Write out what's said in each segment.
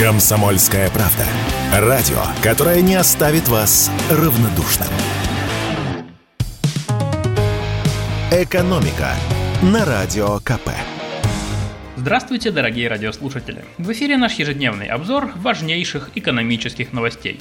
Комсомольская правда. Радио, которое не оставит вас равнодушным. «Экономика» на Радио КП. Здравствуйте, дорогие радиослушатели! В эфире наш ежедневный обзор важнейших экономических новостей.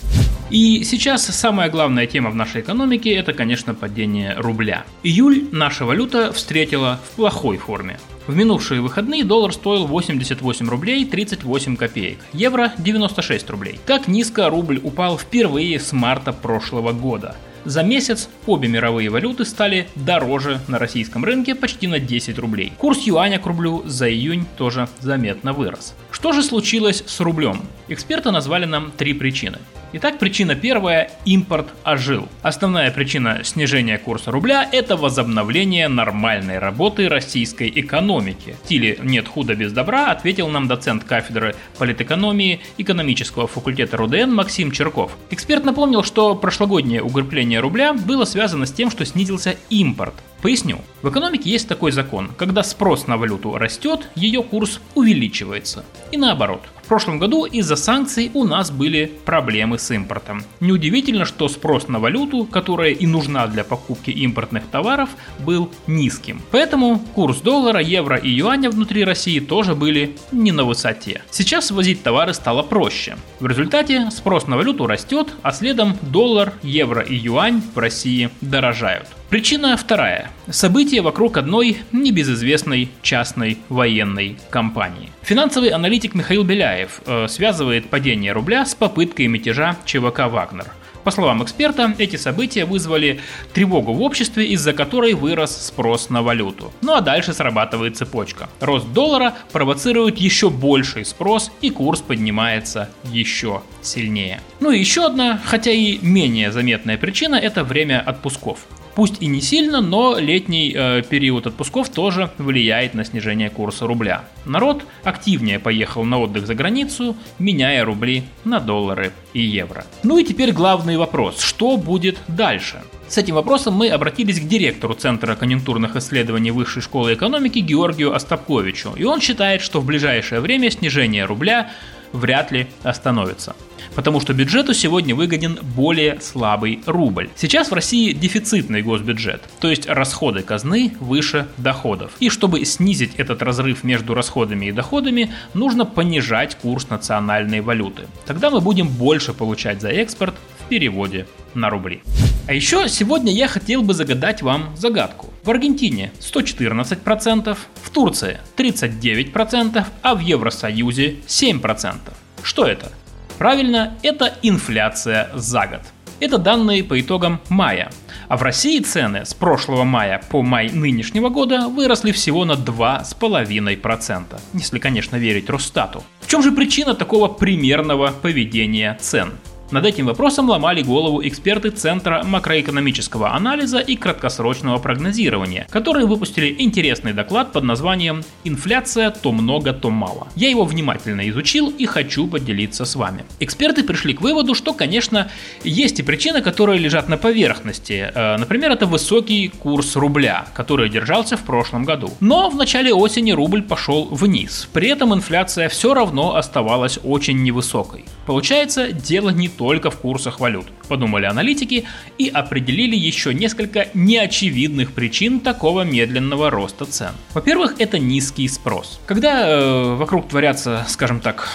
И сейчас самая главная тема в нашей экономике – это, конечно, падение рубля. Июль наша валюта встретила в плохой форме. В минувшие выходные доллар стоил 88 рублей 38 копеек, евро 96 рублей. Так низко рубль упал впервые с марта прошлого года – за месяц обе мировые валюты стали дороже на российском рынке почти на 10 рублей. Курс юаня к рублю за июнь тоже заметно вырос. Что же случилось с рублем? Эксперты назвали нам три причины. Итак, причина первая – импорт ожил. Основная причина снижения курса рубля – это возобновление нормальной работы российской экономики. В стиле «нет худа без добра» ответил нам доцент кафедры политэкономии экономического факультета РУДН Максим Черков. Эксперт напомнил, что прошлогоднее укрепление рубля было связано с тем, что снизился импорт. Поясню. В экономике есть такой закон. Когда спрос на валюту растет, ее курс увеличивается. И наоборот. Прошлом году из-за санкций у нас были проблемы с импортом. Неудивительно, что спрос на валюту, которая и нужна для покупки импортных товаров, был низким. Поэтому курс доллара, евро и юаня внутри России тоже были не на высоте. Сейчас возить товары стало проще. В результате спрос на валюту растет, а следом доллар, евро и юань в России дорожают. Причина вторая. События вокруг одной небезызвестной частной военной компании. Финансовый аналитик Михаил Беляев э, связывает падение рубля с попыткой мятежа ЧВК «Вагнер». По словам эксперта, эти события вызвали тревогу в обществе, из-за которой вырос спрос на валюту. Ну а дальше срабатывает цепочка. Рост доллара провоцирует еще больший спрос и курс поднимается еще сильнее. Ну и еще одна, хотя и менее заметная причина – это время отпусков. Пусть и не сильно, но летний э, период отпусков тоже влияет на снижение курса рубля. Народ активнее поехал на отдых за границу, меняя рубли на доллары и евро. Ну и теперь главный вопрос, что будет дальше? С этим вопросом мы обратились к директору Центра конъюнктурных исследований Высшей школы экономики Георгию Остапковичу, и он считает, что в ближайшее время снижение рубля вряд ли остановится потому что бюджету сегодня выгоден более слабый рубль. Сейчас в России дефицитный госбюджет, то есть расходы казны выше доходов. И чтобы снизить этот разрыв между расходами и доходами, нужно понижать курс национальной валюты. Тогда мы будем больше получать за экспорт в переводе на рубли. А еще сегодня я хотел бы загадать вам загадку. В Аргентине 114%, в Турции 39%, а в Евросоюзе 7%. Что это? Правильно, это инфляция за год. Это данные по итогам мая. А в России цены с прошлого мая по май нынешнего года выросли всего на 2,5%. Если, конечно, верить Росстату. В чем же причина такого примерного поведения цен? Над этим вопросом ломали голову эксперты Центра макроэкономического анализа и краткосрочного прогнозирования, которые выпустили интересный доклад под названием «Инфляция то много, то мало». Я его внимательно изучил и хочу поделиться с вами. Эксперты пришли к выводу, что, конечно, есть и причины, которые лежат на поверхности. Э, например, это высокий курс рубля, который держался в прошлом году. Но в начале осени рубль пошел вниз. При этом инфляция все равно оставалась очень невысокой. Получается, дело не только в курсах валют, подумали аналитики и определили еще несколько неочевидных причин такого медленного роста цен. Во-первых, это низкий спрос. Когда э, вокруг творятся, скажем так,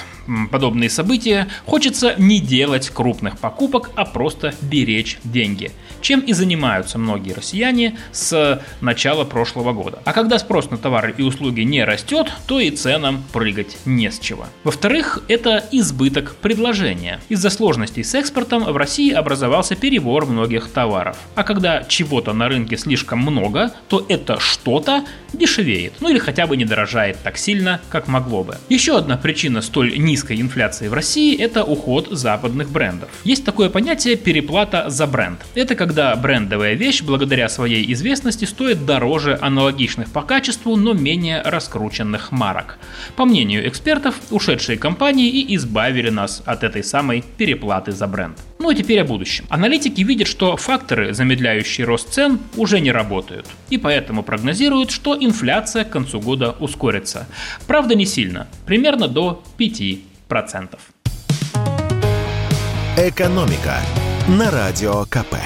подобные события, хочется не делать крупных покупок, а просто беречь деньги, чем и занимаются многие россияне с начала прошлого года. А когда спрос на товары и услуги не растет, то и ценам прыгать не с чего. Во-вторых, это избыток предложения. Из-за сложностей с экспортом в России образовался перебор многих товаров. А когда чего-то на рынке слишком много, то это что-то дешевеет, ну или хотя бы не дорожает так сильно, как могло бы. Еще одна причина столь низкой инфляции в России – это уход западных брендов. Есть такое понятие переплата за бренд. Это когда брендовая вещь благодаря своей известности стоит дороже аналогичных по качеству, но менее раскрученных марок. По мнению экспертов, ушедшие компании и избавили нас от этой самой переплаты за бренд. Ну и теперь о будущем. Аналитики видят, что факторы, замедляющие рост цен, уже не работают. И поэтому прогнозируют, что инфляция к концу года ускорится. Правда не сильно, примерно до 5 «Экономика» на Радио КП.